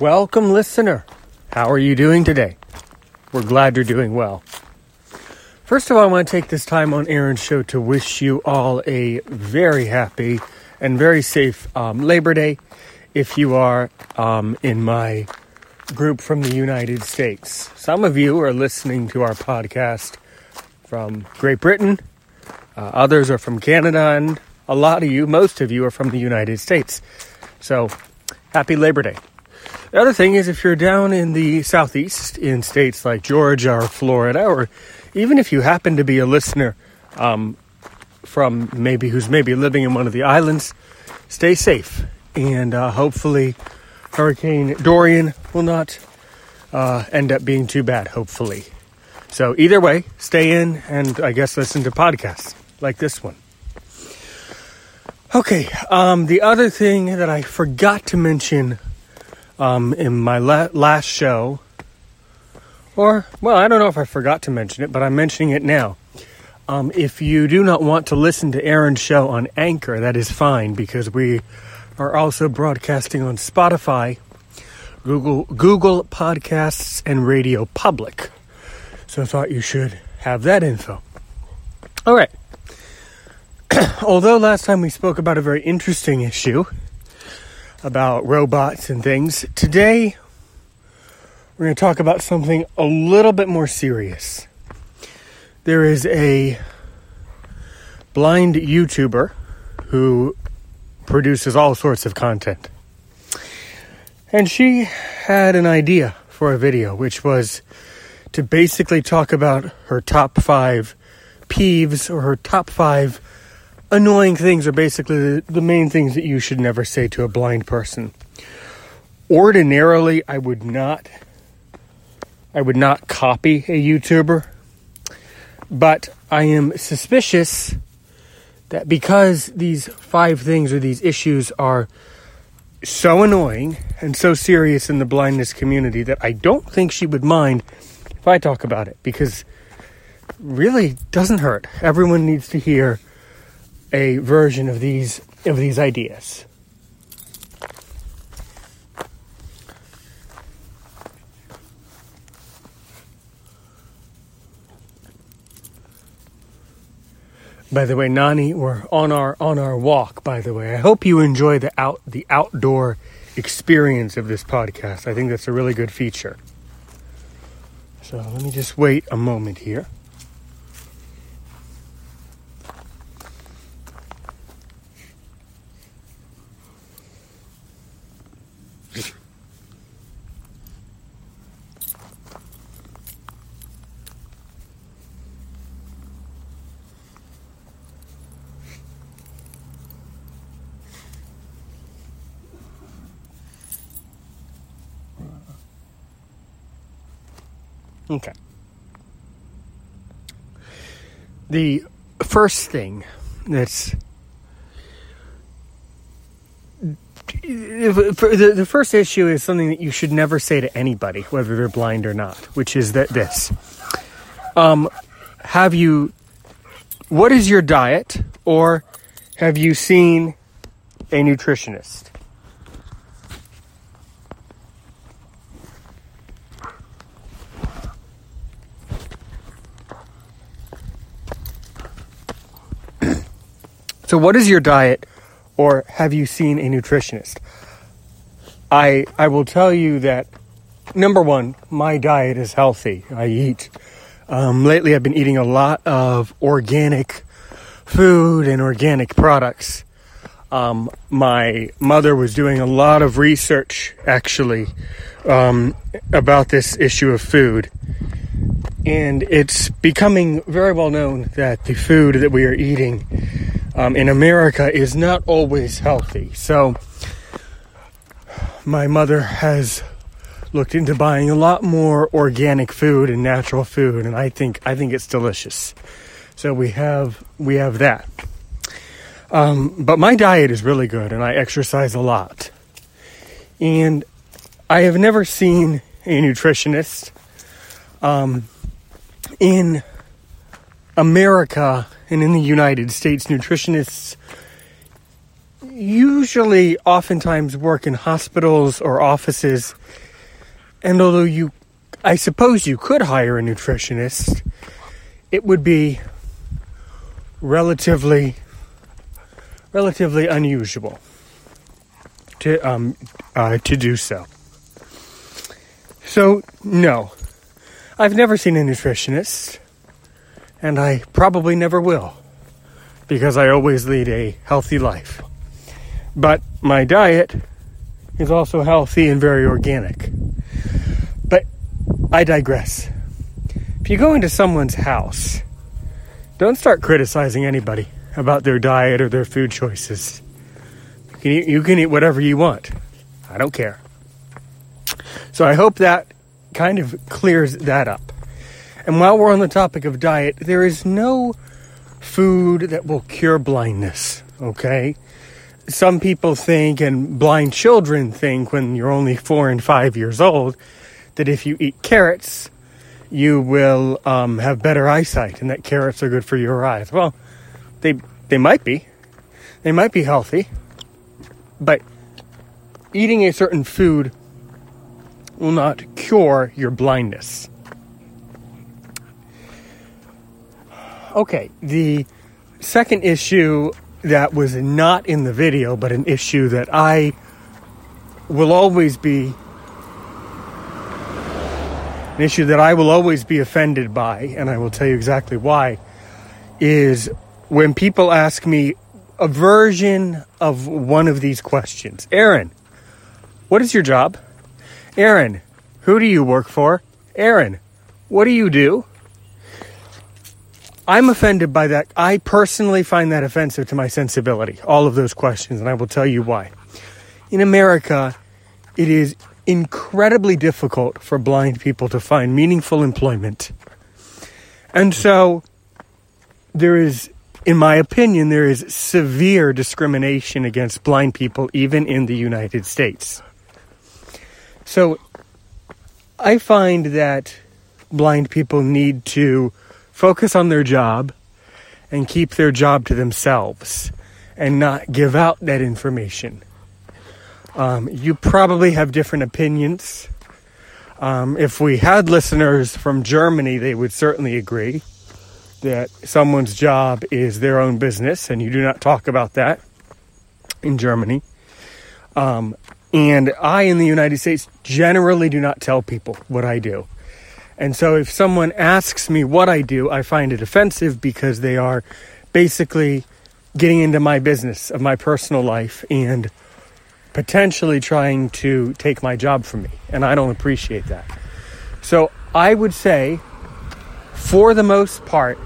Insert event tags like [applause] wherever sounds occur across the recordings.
Welcome, listener. How are you doing today? We're glad you're doing well. First of all, I want to take this time on Aaron's show to wish you all a very happy and very safe um, Labor Day if you are um, in my group from the United States. Some of you are listening to our podcast from Great Britain, uh, others are from Canada, and a lot of you, most of you, are from the United States. So, happy Labor Day. The other thing is, if you're down in the southeast in states like Georgia or Florida, or even if you happen to be a listener um, from maybe who's maybe living in one of the islands, stay safe and uh, hopefully Hurricane Dorian will not uh, end up being too bad. Hopefully, so either way, stay in and I guess listen to podcasts like this one. Okay, um, the other thing that I forgot to mention um, in my la- last show, or, well, I don't know if I forgot to mention it, but I'm mentioning it now. Um, if you do not want to listen to Aaron's show on Anchor, that is fine because we are also broadcasting on Spotify, Google Google Podcasts, and Radio Public. So I thought you should have that info. All right. [clears throat] Although last time we spoke about a very interesting issue, about robots and things. Today, we're going to talk about something a little bit more serious. There is a blind YouTuber who produces all sorts of content. And she had an idea for a video, which was to basically talk about her top five peeves or her top five annoying things are basically the, main things that you should never say to a blind person. Ordinarily, I would not I would not copy a YouTuber, but I am suspicious that because these five things or these issues are so annoying and so serious in the blindness community that I don't think she would mind if I talk about it because really doesn't hurt. Everyone needs to hear a version of these of these ideas. By the way, Nani, we're on our on our walk. By the way, I hope you enjoy the out the outdoor experience of this podcast. I think that's a really good feature. So let me just wait a moment here. Okay. The first thing that's the, first issue is something that you should never say to anybody, whether they're blind or not, which is that this. Um, have you, what is your diet, or have you seen a nutritionist? So, what is your diet, or have you seen a nutritionist? I I will tell you that number one, my diet is healthy. I eat. Um, lately, I've been eating a lot of organic food and organic products. Um, my mother was doing a lot of research actually um, about this issue of food. And it's becoming very well known that the food that we are eating um, in America is not always healthy. So, my mother has looked into buying a lot more organic food and natural food, and I think I think it's delicious. So we have we have that. Um, but my diet is really good, and I exercise a lot. And I have never seen a nutritionist um, in America and in the United States. Nutritionists usually, oftentimes, work in hospitals or offices. And although you, I suppose you could hire a nutritionist, it would be relatively relatively unusual to um, uh, to do so. So no, I've never seen a nutritionist, and I probably never will, because I always lead a healthy life. But my diet is also healthy and very organic. But I digress. If you go into someone's house, don't start criticizing anybody about their diet or their food choices. You can eat, you can eat whatever you want. I don't care. So I hope that kind of clears that up. And while we're on the topic of diet, there is no food that will cure blindness, okay? Some people think, and blind children think when you're only four and five years old, that if you eat carrots, you will um, have better eyesight and that carrots are good for your eyes. Well, they they might be. They might be healthy. But eating a certain food will not cure your blindness. Okay, the second issue that was not in the video, but an issue that I will always be an issue that I will always be offended by, and I will tell you exactly why, is when people ask me a version of one of these questions Aaron, what is your job? Aaron, who do you work for? Aaron, what do you do? I'm offended by that. I personally find that offensive to my sensibility, all of those questions, and I will tell you why. In America, it is incredibly difficult for blind people to find meaningful employment. And so there is in my opinion, there is severe discrimination against blind people, even in the United States. So I find that blind people need to focus on their job and keep their job to themselves and not give out that information. Um, you probably have different opinions. Um, if we had listeners from Germany, they would certainly agree that someone's job is their own business, and you do not talk about that in Germany. Um, and I, in the United States, generally do not tell people what I do. And so if someone asks me what I do, I find it offensive because they are basically getting into my business of my personal life and potentially trying to take my job from me. And I don't appreciate that. So I would say, for the most part,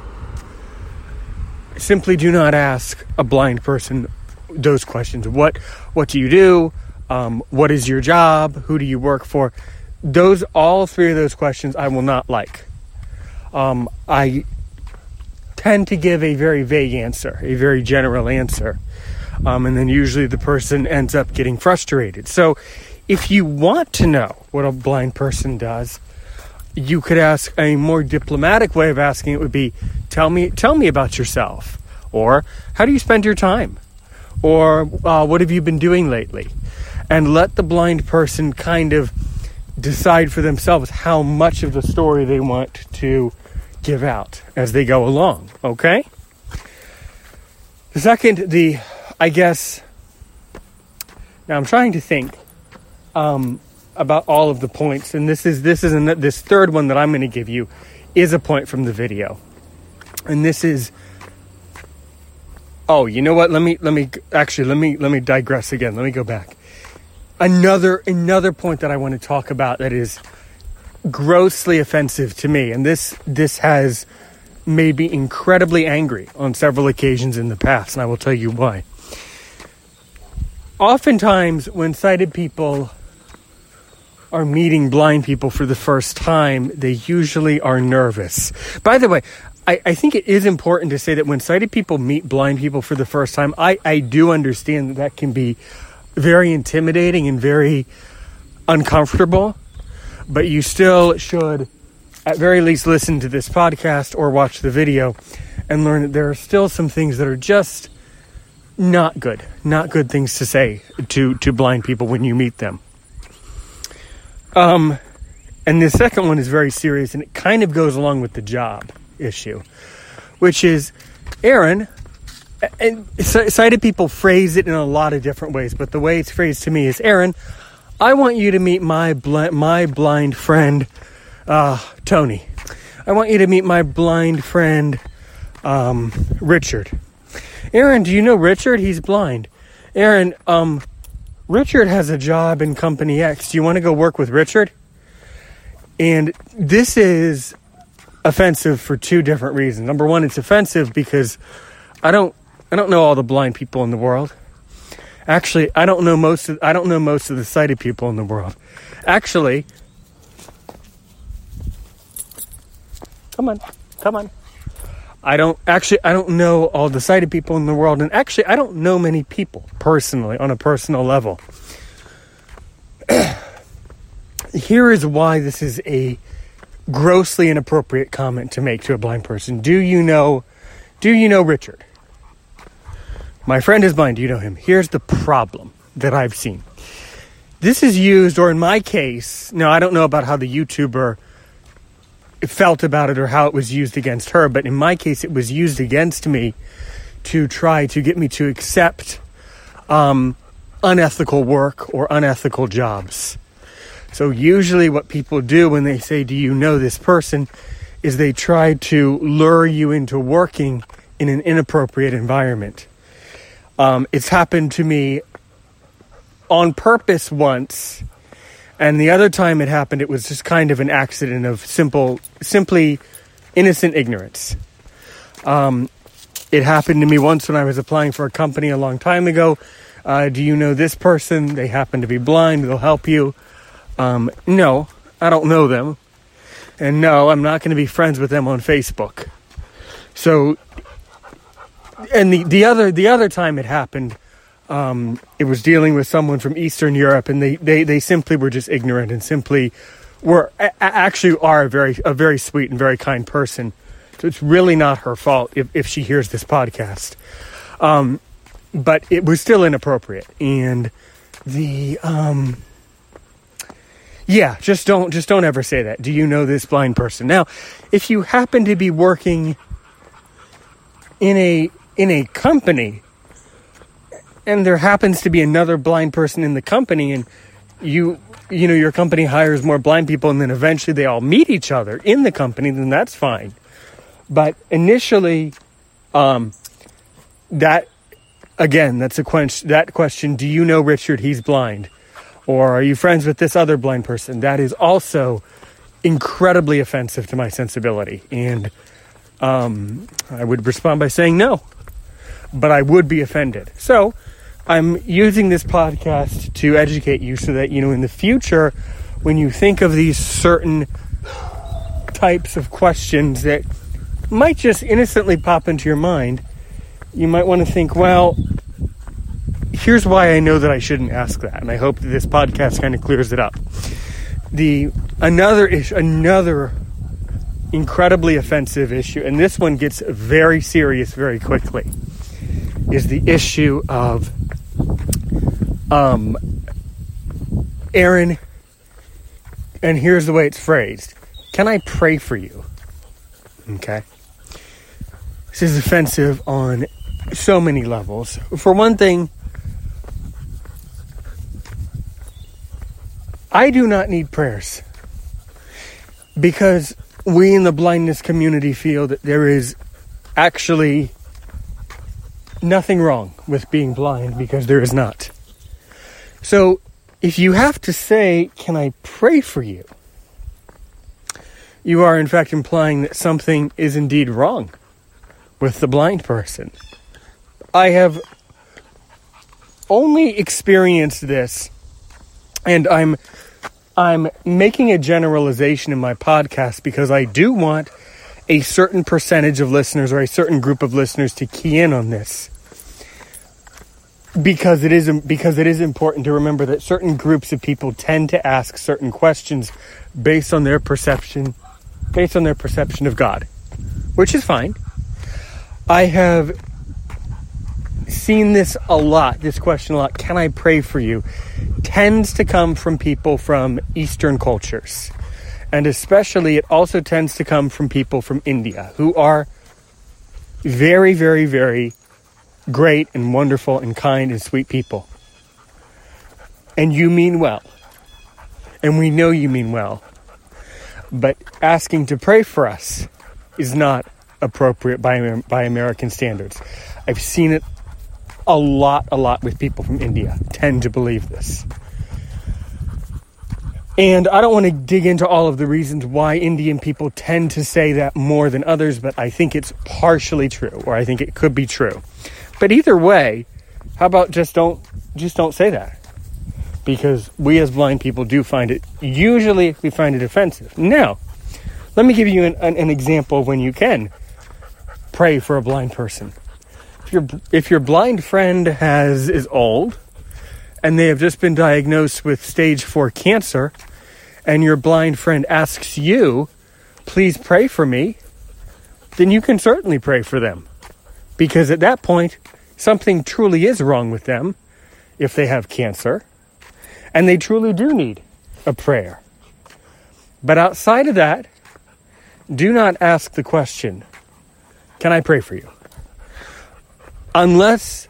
simply do not ask a blind person those questions. What what do you do? Um, what is your job? Who do you work for? Those all three of those questions I will not like. Um, I tend to give a very vague answer, a very general answer, um, and then usually the person ends up getting frustrated. So, if you want to know what a blind person does, you could ask a more diplomatic way of asking it would be tell me tell me about yourself or how do you spend your time or uh, what have you been doing lately and let the blind person kind of decide for themselves how much of the story they want to give out as they go along okay second the i guess now i'm trying to think um, about all of the points, and this is this is an, this third one that I'm going to give you is a point from the video, and this is. Oh, you know what? Let me let me actually let me let me digress again. Let me go back. Another another point that I want to talk about that is grossly offensive to me, and this this has made me incredibly angry on several occasions in the past, and I will tell you why. Oftentimes, when sighted people are meeting blind people for the first time, they usually are nervous. By the way, I, I, think it is important to say that when sighted people meet blind people for the first time, I, I do understand that that can be very intimidating and very uncomfortable, but you still should, at very least, listen to this podcast or watch the video and learn that there are still some things that are just not good, not good things to say to, to blind people when you meet them. Um, and the second one is very serious and it kind of goes along with the job issue, which is Aaron, and sighted people phrase it in a lot of different ways, but the way it's phrased to me is Aaron, I want you to meet my bl- my blind friend, uh, Tony. I want you to meet my blind friend, um, Richard. Aaron, do you know Richard? He's blind. Aaron, um, Richard has a job in Company X. Do you want to go work with Richard? And this is offensive for two different reasons. Number one, it's offensive because I don't I don't know all the blind people in the world. Actually, I don't know most of I don't know most of the sighted people in the world. Actually, come on, come on. I don't actually I don't know all the sighted people in the world and actually I don't know many people personally on a personal level. [clears throat] Here is why this is a grossly inappropriate comment to make to a blind person. Do you know do you know Richard? My friend is blind, you know him? Here's the problem that I've seen. This is used or in my case, now I don't know about how the YouTuber felt about it or how it was used against her, but in my case it was used against me to try to get me to accept um, unethical work or unethical jobs. So, usually, what people do when they say, Do you know this person? is they try to lure you into working in an inappropriate environment. Um, it's happened to me on purpose once, and the other time it happened, it was just kind of an accident of simple, simply innocent ignorance. Um, it happened to me once when I was applying for a company a long time ago. Uh, do you know this person? They happen to be blind. They'll help you. Um, no, I don't know them. And no, I'm not going to be friends with them on Facebook. So, and the, the other the other time it happened, um, it was dealing with someone from Eastern Europe, and they, they, they simply were just ignorant and simply were actually are a very a very sweet and very kind person. So it's really not her fault if, if she hears this podcast. Um, but it was still inappropriate, and the um, yeah, just don't just don't ever say that. Do you know this blind person? Now, if you happen to be working in a in a company. And there happens to be another blind person in the company and you you know your company hires more blind people and then eventually they all meet each other in the company then that's fine. But initially um that again that's a that question do you know richard? He's blind. Or are you friends with this other blind person? That is also incredibly offensive to my sensibility. And um, I would respond by saying no, but I would be offended. So I'm using this podcast to educate you so that, you know, in the future, when you think of these certain types of questions that might just innocently pop into your mind, you might want to think, well, here's why I know that I shouldn't ask that, and I hope that this podcast kind of clears it up. The another issue, another incredibly offensive issue, and this one gets very serious very quickly, is the issue of um, Aaron. And here's the way it's phrased: Can I pray for you? Okay. This is offensive on so many levels. For one thing, I do not need prayers because we in the blindness community feel that there is actually nothing wrong with being blind because there is not. So if you have to say, Can I pray for you? you are in fact implying that something is indeed wrong with the blind person. I have only experienced this, and I'm I'm making a generalization in my podcast because I do want a certain percentage of listeners or a certain group of listeners to key in on this. Because it is because it is important to remember that certain groups of people tend to ask certain questions based on their perception based on their perception of God, which is fine. I have seen this a lot, this question a lot. Can I pray for you? Tends to come from people from Eastern cultures. And especially, it also tends to come from people from India who are very, very, very great and wonderful and kind and sweet people. And you mean well. And we know you mean well. But asking to pray for us is not appropriate by, by American standards. I've seen it a lot, a lot with people from India tend to believe this. And I don't want to dig into all of the reasons why Indian people tend to say that more than others, but I think it's partially true, or I think it could be true. But either way, how about just don't just don't say that? Because we as blind people do find it usually we find it offensive. Now, let me give you an, an, an example when you can pray for a blind person. If your if your blind friend has is old and they have just been diagnosed with stage 4 cancer and your blind friend asks you, "Please pray for me," then you can certainly pray for them. Because at that point, something truly is wrong with them if they have cancer, and they truly do need a prayer. But outside of that, do not ask the question, Can I pray for you? Unless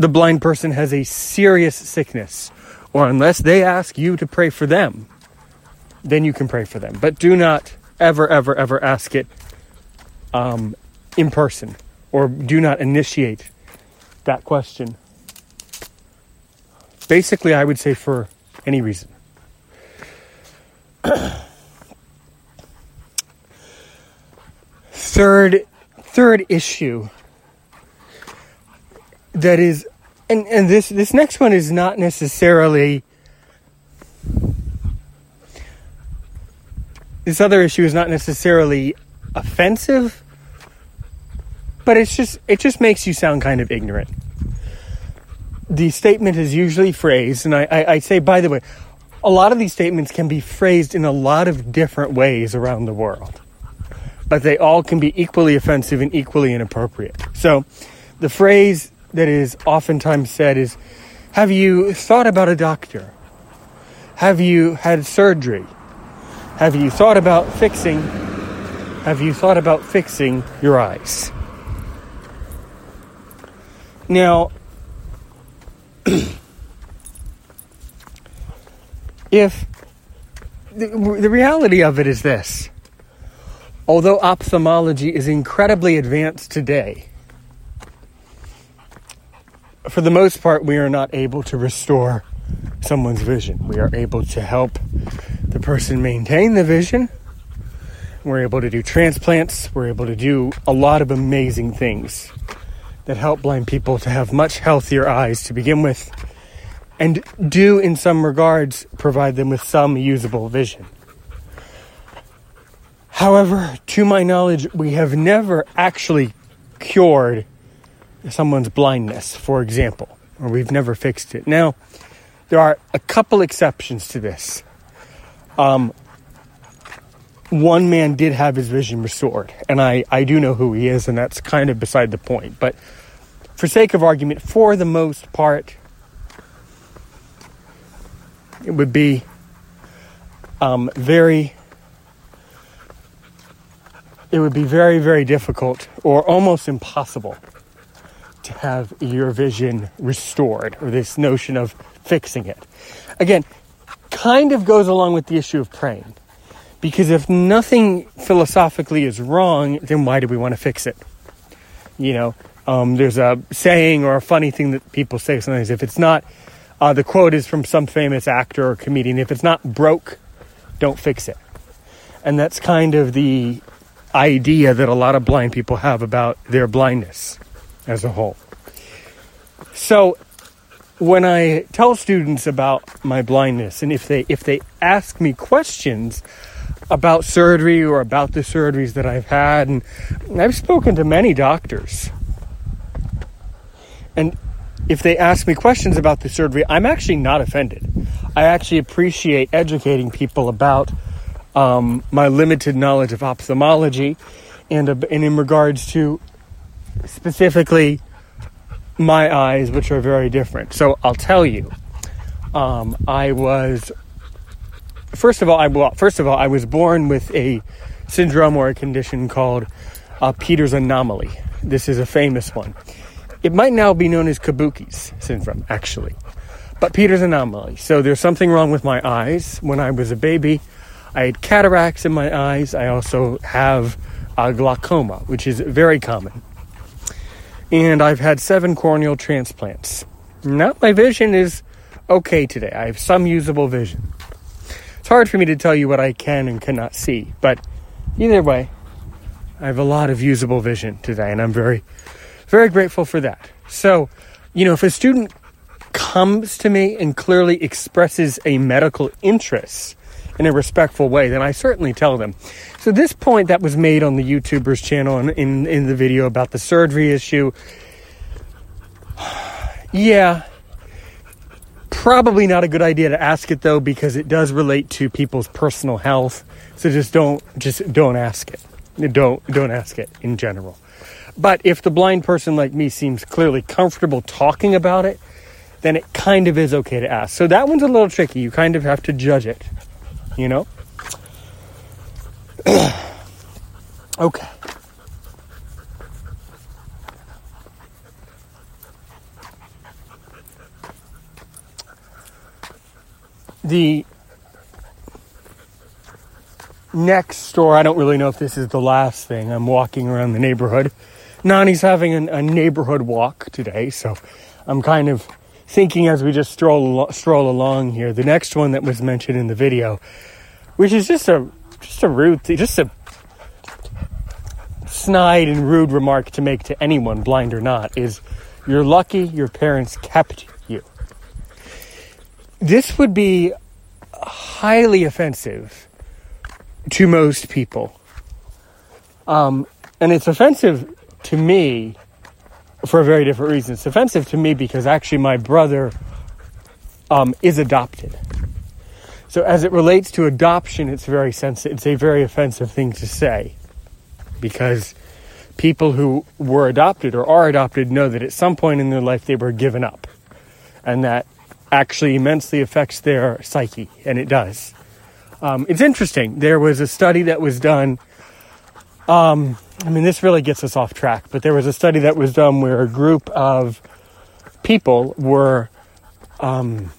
the blind person has a serious sickness, or unless they ask you to pray for them, then you can pray for them. But do not ever, ever, ever ask it um, in person, or do not initiate that question. Basically, I would say for any reason. [clears throat] third third issue that is and, and this this next one is not necessarily this other issue is not necessarily offensive but it's just it just makes you sound kind of ignorant the statement is usually phrased and I, I, I say by the way a lot of these statements can be phrased in a lot of different ways around the world but they all can be equally offensive and equally inappropriate. So, the phrase that is oftentimes said is Have you thought about a doctor? Have you had surgery? Have you thought about fixing? Have you thought about fixing your eyes? Now, [clears throat] if the, the reality of it is this Although ophthalmology is incredibly advanced today, for the most part, we are not able to restore someone's vision. We are able to help the person maintain the vision. We're able to do transplants. We're able to do a lot of amazing things that help blind people to have much healthier eyes to begin with and do, in some regards, provide them with some usable vision. However, to my knowledge, we have never actually cured someone's blindness, for example, or we've never fixed it. Now, there are a couple exceptions to this. Um, one man did have his vision restored, and I, I do know who he is, and that's kind of beside the point. But for sake of argument, for the most part, it would be um, very it would be very, very difficult or almost impossible to have your vision restored or this notion of fixing it. Again, kind of goes along with the issue of praying. Because if nothing philosophically is wrong, then why do we want to fix it? You know, um, there's a saying or a funny thing that people say sometimes if it's not, uh, the quote is from some famous actor or comedian if it's not broke, don't fix it. And that's kind of the idea that a lot of blind people have about their blindness as a whole. So, when I tell students about my blindness, and if they if they ask me questions about surgery or about the surgeries that I've had, and I've spoken to many doctors, and if they ask me questions about the surgery, I'm actually not offended. I actually appreciate educating people about um, my limited knowledge of ophthalmology and, and in regards to specifically my eyes, which are very different. So I'll tell you, um, I was first of all, I well, first of all, I was born with a syndrome or a condition called uh, Peters anomaly. This is a famous one. It might now be known as Kabuki's syndrome, actually, but Peters anomaly. So there's something wrong with my eyes. When I was a baby, I had cataracts in my eyes. I also have uh, glaucoma, which is very common and I've had seven corneal transplants. Now my vision is okay today. I have some usable vision. It's hard for me to tell you what I can and cannot see, but either way, I have a lot of usable vision today, and I'm very, very grateful for that. So, you know, if a student comes to me and clearly expresses a medical interest in a respectful way, then I certainly tell them. So this point that was made on the YouTuber's channel in, in, in the video about the surgery issue, [sighs] yeah, probably not a good idea to ask it though because it does relate to people's personal health. So just don't just don't ask it. Don't don't ask it in general. But if the blind person like me seems clearly comfortable talking about it, then it kind of is okay to ask. So that one's a little tricky. You kind of have to judge it, you know? [clears throat] okay. The next store, I don't really know if this is the last thing. I'm walking around the neighborhood. Nani's having an, a neighborhood walk today, so I'm kind of thinking as we just stroll stroll along here. The next one that was mentioned in the video, which is just a just a rude thing, just a snide and rude remark to make to anyone, blind or not, is you're lucky your parents kept you. This would be highly offensive to most people. Um, and it's offensive to me for a very different reason. It's offensive to me because actually my brother um, is adopted. So as it relates to adoption, it's very sensitive. It's a very offensive thing to say because people who were adopted or are adopted know that at some point in their life they were given up, and that actually immensely affects their psyche, and it does. Um, it's interesting. There was a study that was done. Um, I mean, this really gets us off track, but there was a study that was done where a group of people were um,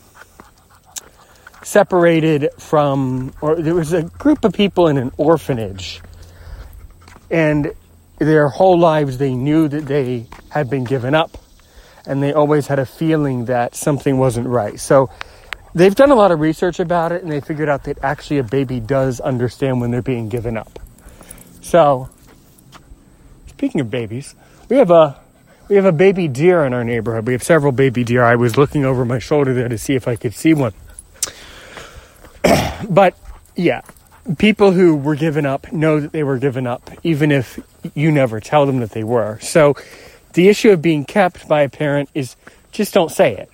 separated from, or there was a group of people in an orphanage, and their whole lives they knew that they had been given up, and they always had a feeling that something wasn't right. So they've done a lot of research about it, and they figured out that actually a baby does understand when they're being given up. So, speaking of babies, we have a we have a baby deer in our neighborhood. We have several baby deer. I was looking over my shoulder there to see if I could see one. But yeah, people who were given up know that they were given up, even if you never tell them that they were. So the issue of being kept by a parent is just don't say it.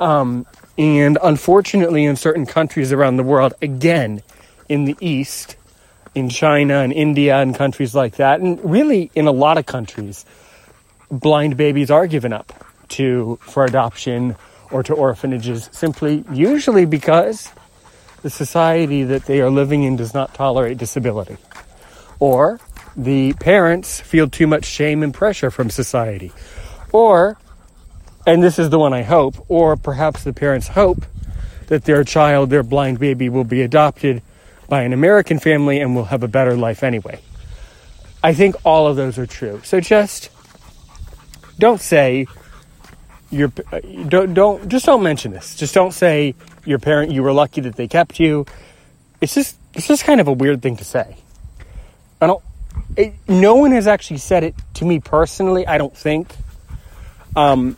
Um, and unfortunately, in certain countries around the world, again, in the East, in China and India and countries like that, and really in a lot of countries, blind babies are given up to for adoption or to orphanages simply usually because the society that they are living in does not tolerate disability. Or the parents feel too much shame and pressure from society. Or, and this is the one I hope, or perhaps the parents hope that their child, their blind baby, will be adopted by an American family and will have a better life anyway. I think all of those are true. So just don't say your don't don't just don't mention this. Just don't say your parent you were lucky that they kept you. It's just it's just kind of a weird thing to say. I don't. It, no one has actually said it to me personally. I don't think. Um,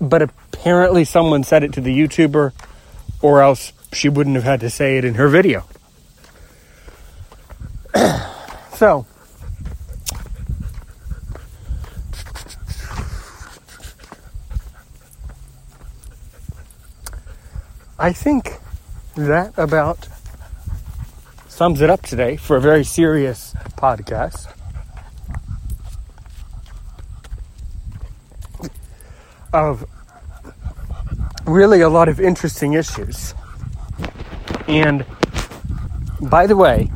but apparently someone said it to the YouTuber, or else she wouldn't have had to say it in her video. [clears throat] so, I think that about sums it up today for a very serious podcast. Of really a lot of interesting issues. And by the way,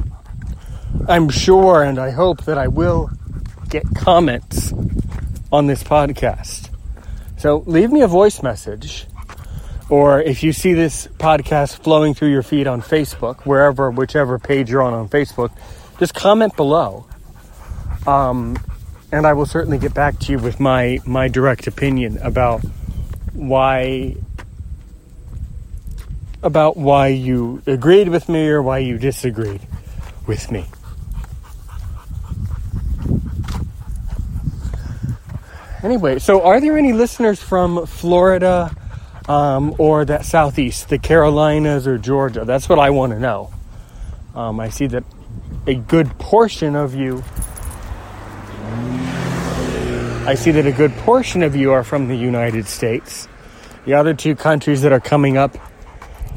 I'm sure and I hope that I will get comments on this podcast. So leave me a voice message or if you see this podcast flowing through your feed on Facebook, wherever, whichever page you're on on Facebook, just comment below. Um, and I will certainly get back to you with my, my direct opinion about why about why you agreed with me or why you disagreed with me. Anyway, so are there any listeners from Florida, um, or that southeast, the Carolinas or Georgia? That's what I want to know. Um, I see that a good portion of you, I see that a good portion of you are from the United States. The other two countries that are coming up,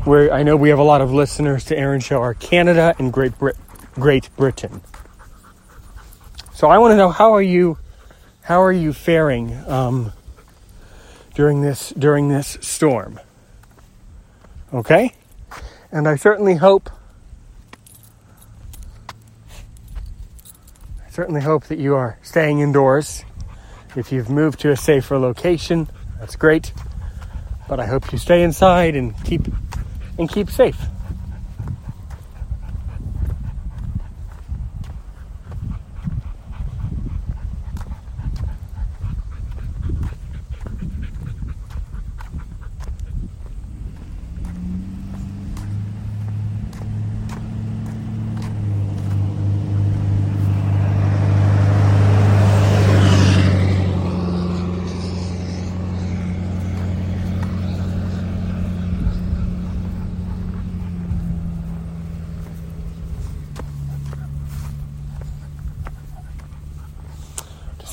where I know we have a lot of listeners to Aaron Show, are Canada and Great Brit- Great Britain. So I want to know how are you, how are you faring? Um, during this during this storm. Okay? And I certainly hope I certainly hope that you are staying indoors. If you've moved to a safer location, that's great. But I hope you stay inside and keep and keep safe.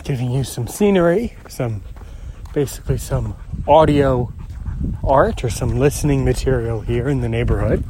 Giving you some scenery, some basically some audio art or some listening material here in the neighborhood.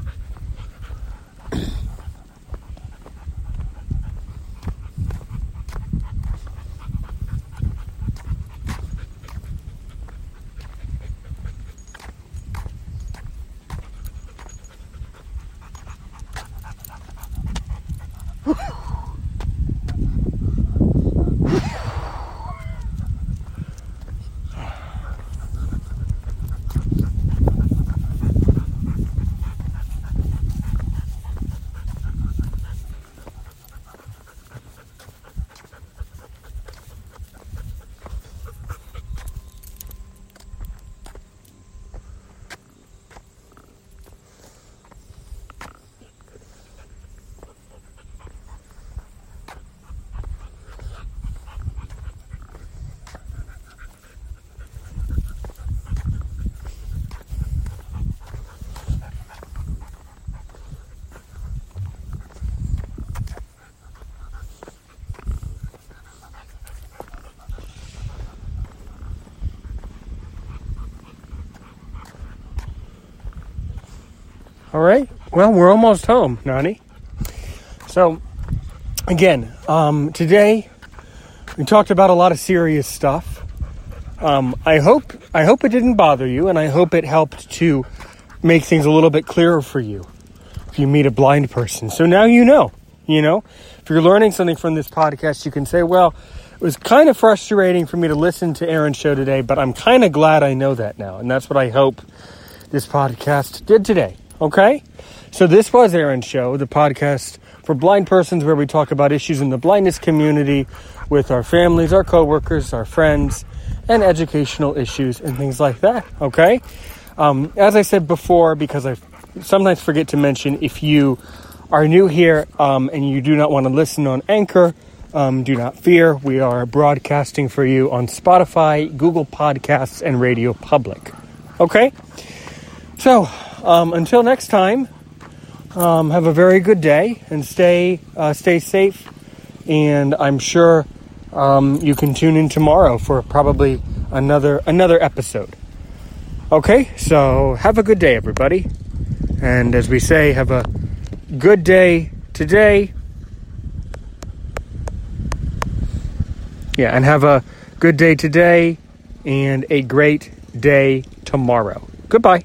Right. Well, we're almost home, Nani. So, again, um, today we talked about a lot of serious stuff. Um, I hope I hope it didn't bother you, and I hope it helped to make things a little bit clearer for you if you meet a blind person. So now you know. You know, if you're learning something from this podcast, you can say, "Well, it was kind of frustrating for me to listen to Aaron's show today, but I'm kind of glad I know that now." And that's what I hope this podcast did today. Okay? So this was Aaron's show, the podcast for blind persons where we talk about issues in the blindness community with our families, our coworkers, our friends, and educational issues and things like that. Okay? Um, as I said before, because I sometimes forget to mention, if you are new here um, and you do not want to listen on Anchor, um, do not fear. We are broadcasting for you on Spotify, Google Podcasts, and Radio Public. Okay? So, um, until next time, um, have a very good day and stay uh, stay safe. And I'm sure um, you can tune in tomorrow for probably another another episode. Okay, so have a good day, everybody. And as we say, have a good day today. Yeah, and have a good day today and a great day tomorrow. Goodbye.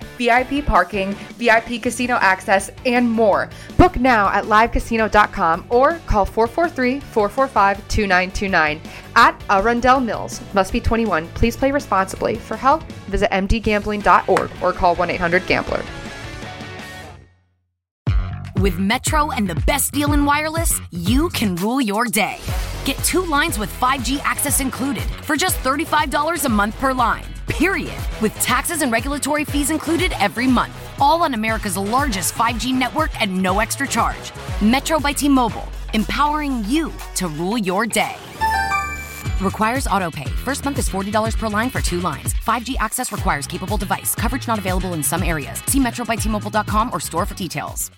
VIP parking, VIP casino access, and more. Book now at livecasino.com or call 443 445 2929 at Arundel Mills. Must be 21. Please play responsibly. For help, visit mdgambling.org or call 1 800 Gambler. With Metro and the best deal in wireless, you can rule your day. Get two lines with 5G access included for just $35 a month per line. Period. With taxes and regulatory fees included every month. All on America's largest 5G network at no extra charge. Metro by T Mobile, empowering you to rule your day. Requires auto pay. First month is $40 per line for two lines. 5G access requires capable device. Coverage not available in some areas. See metrobyt-mobile.com or store for details.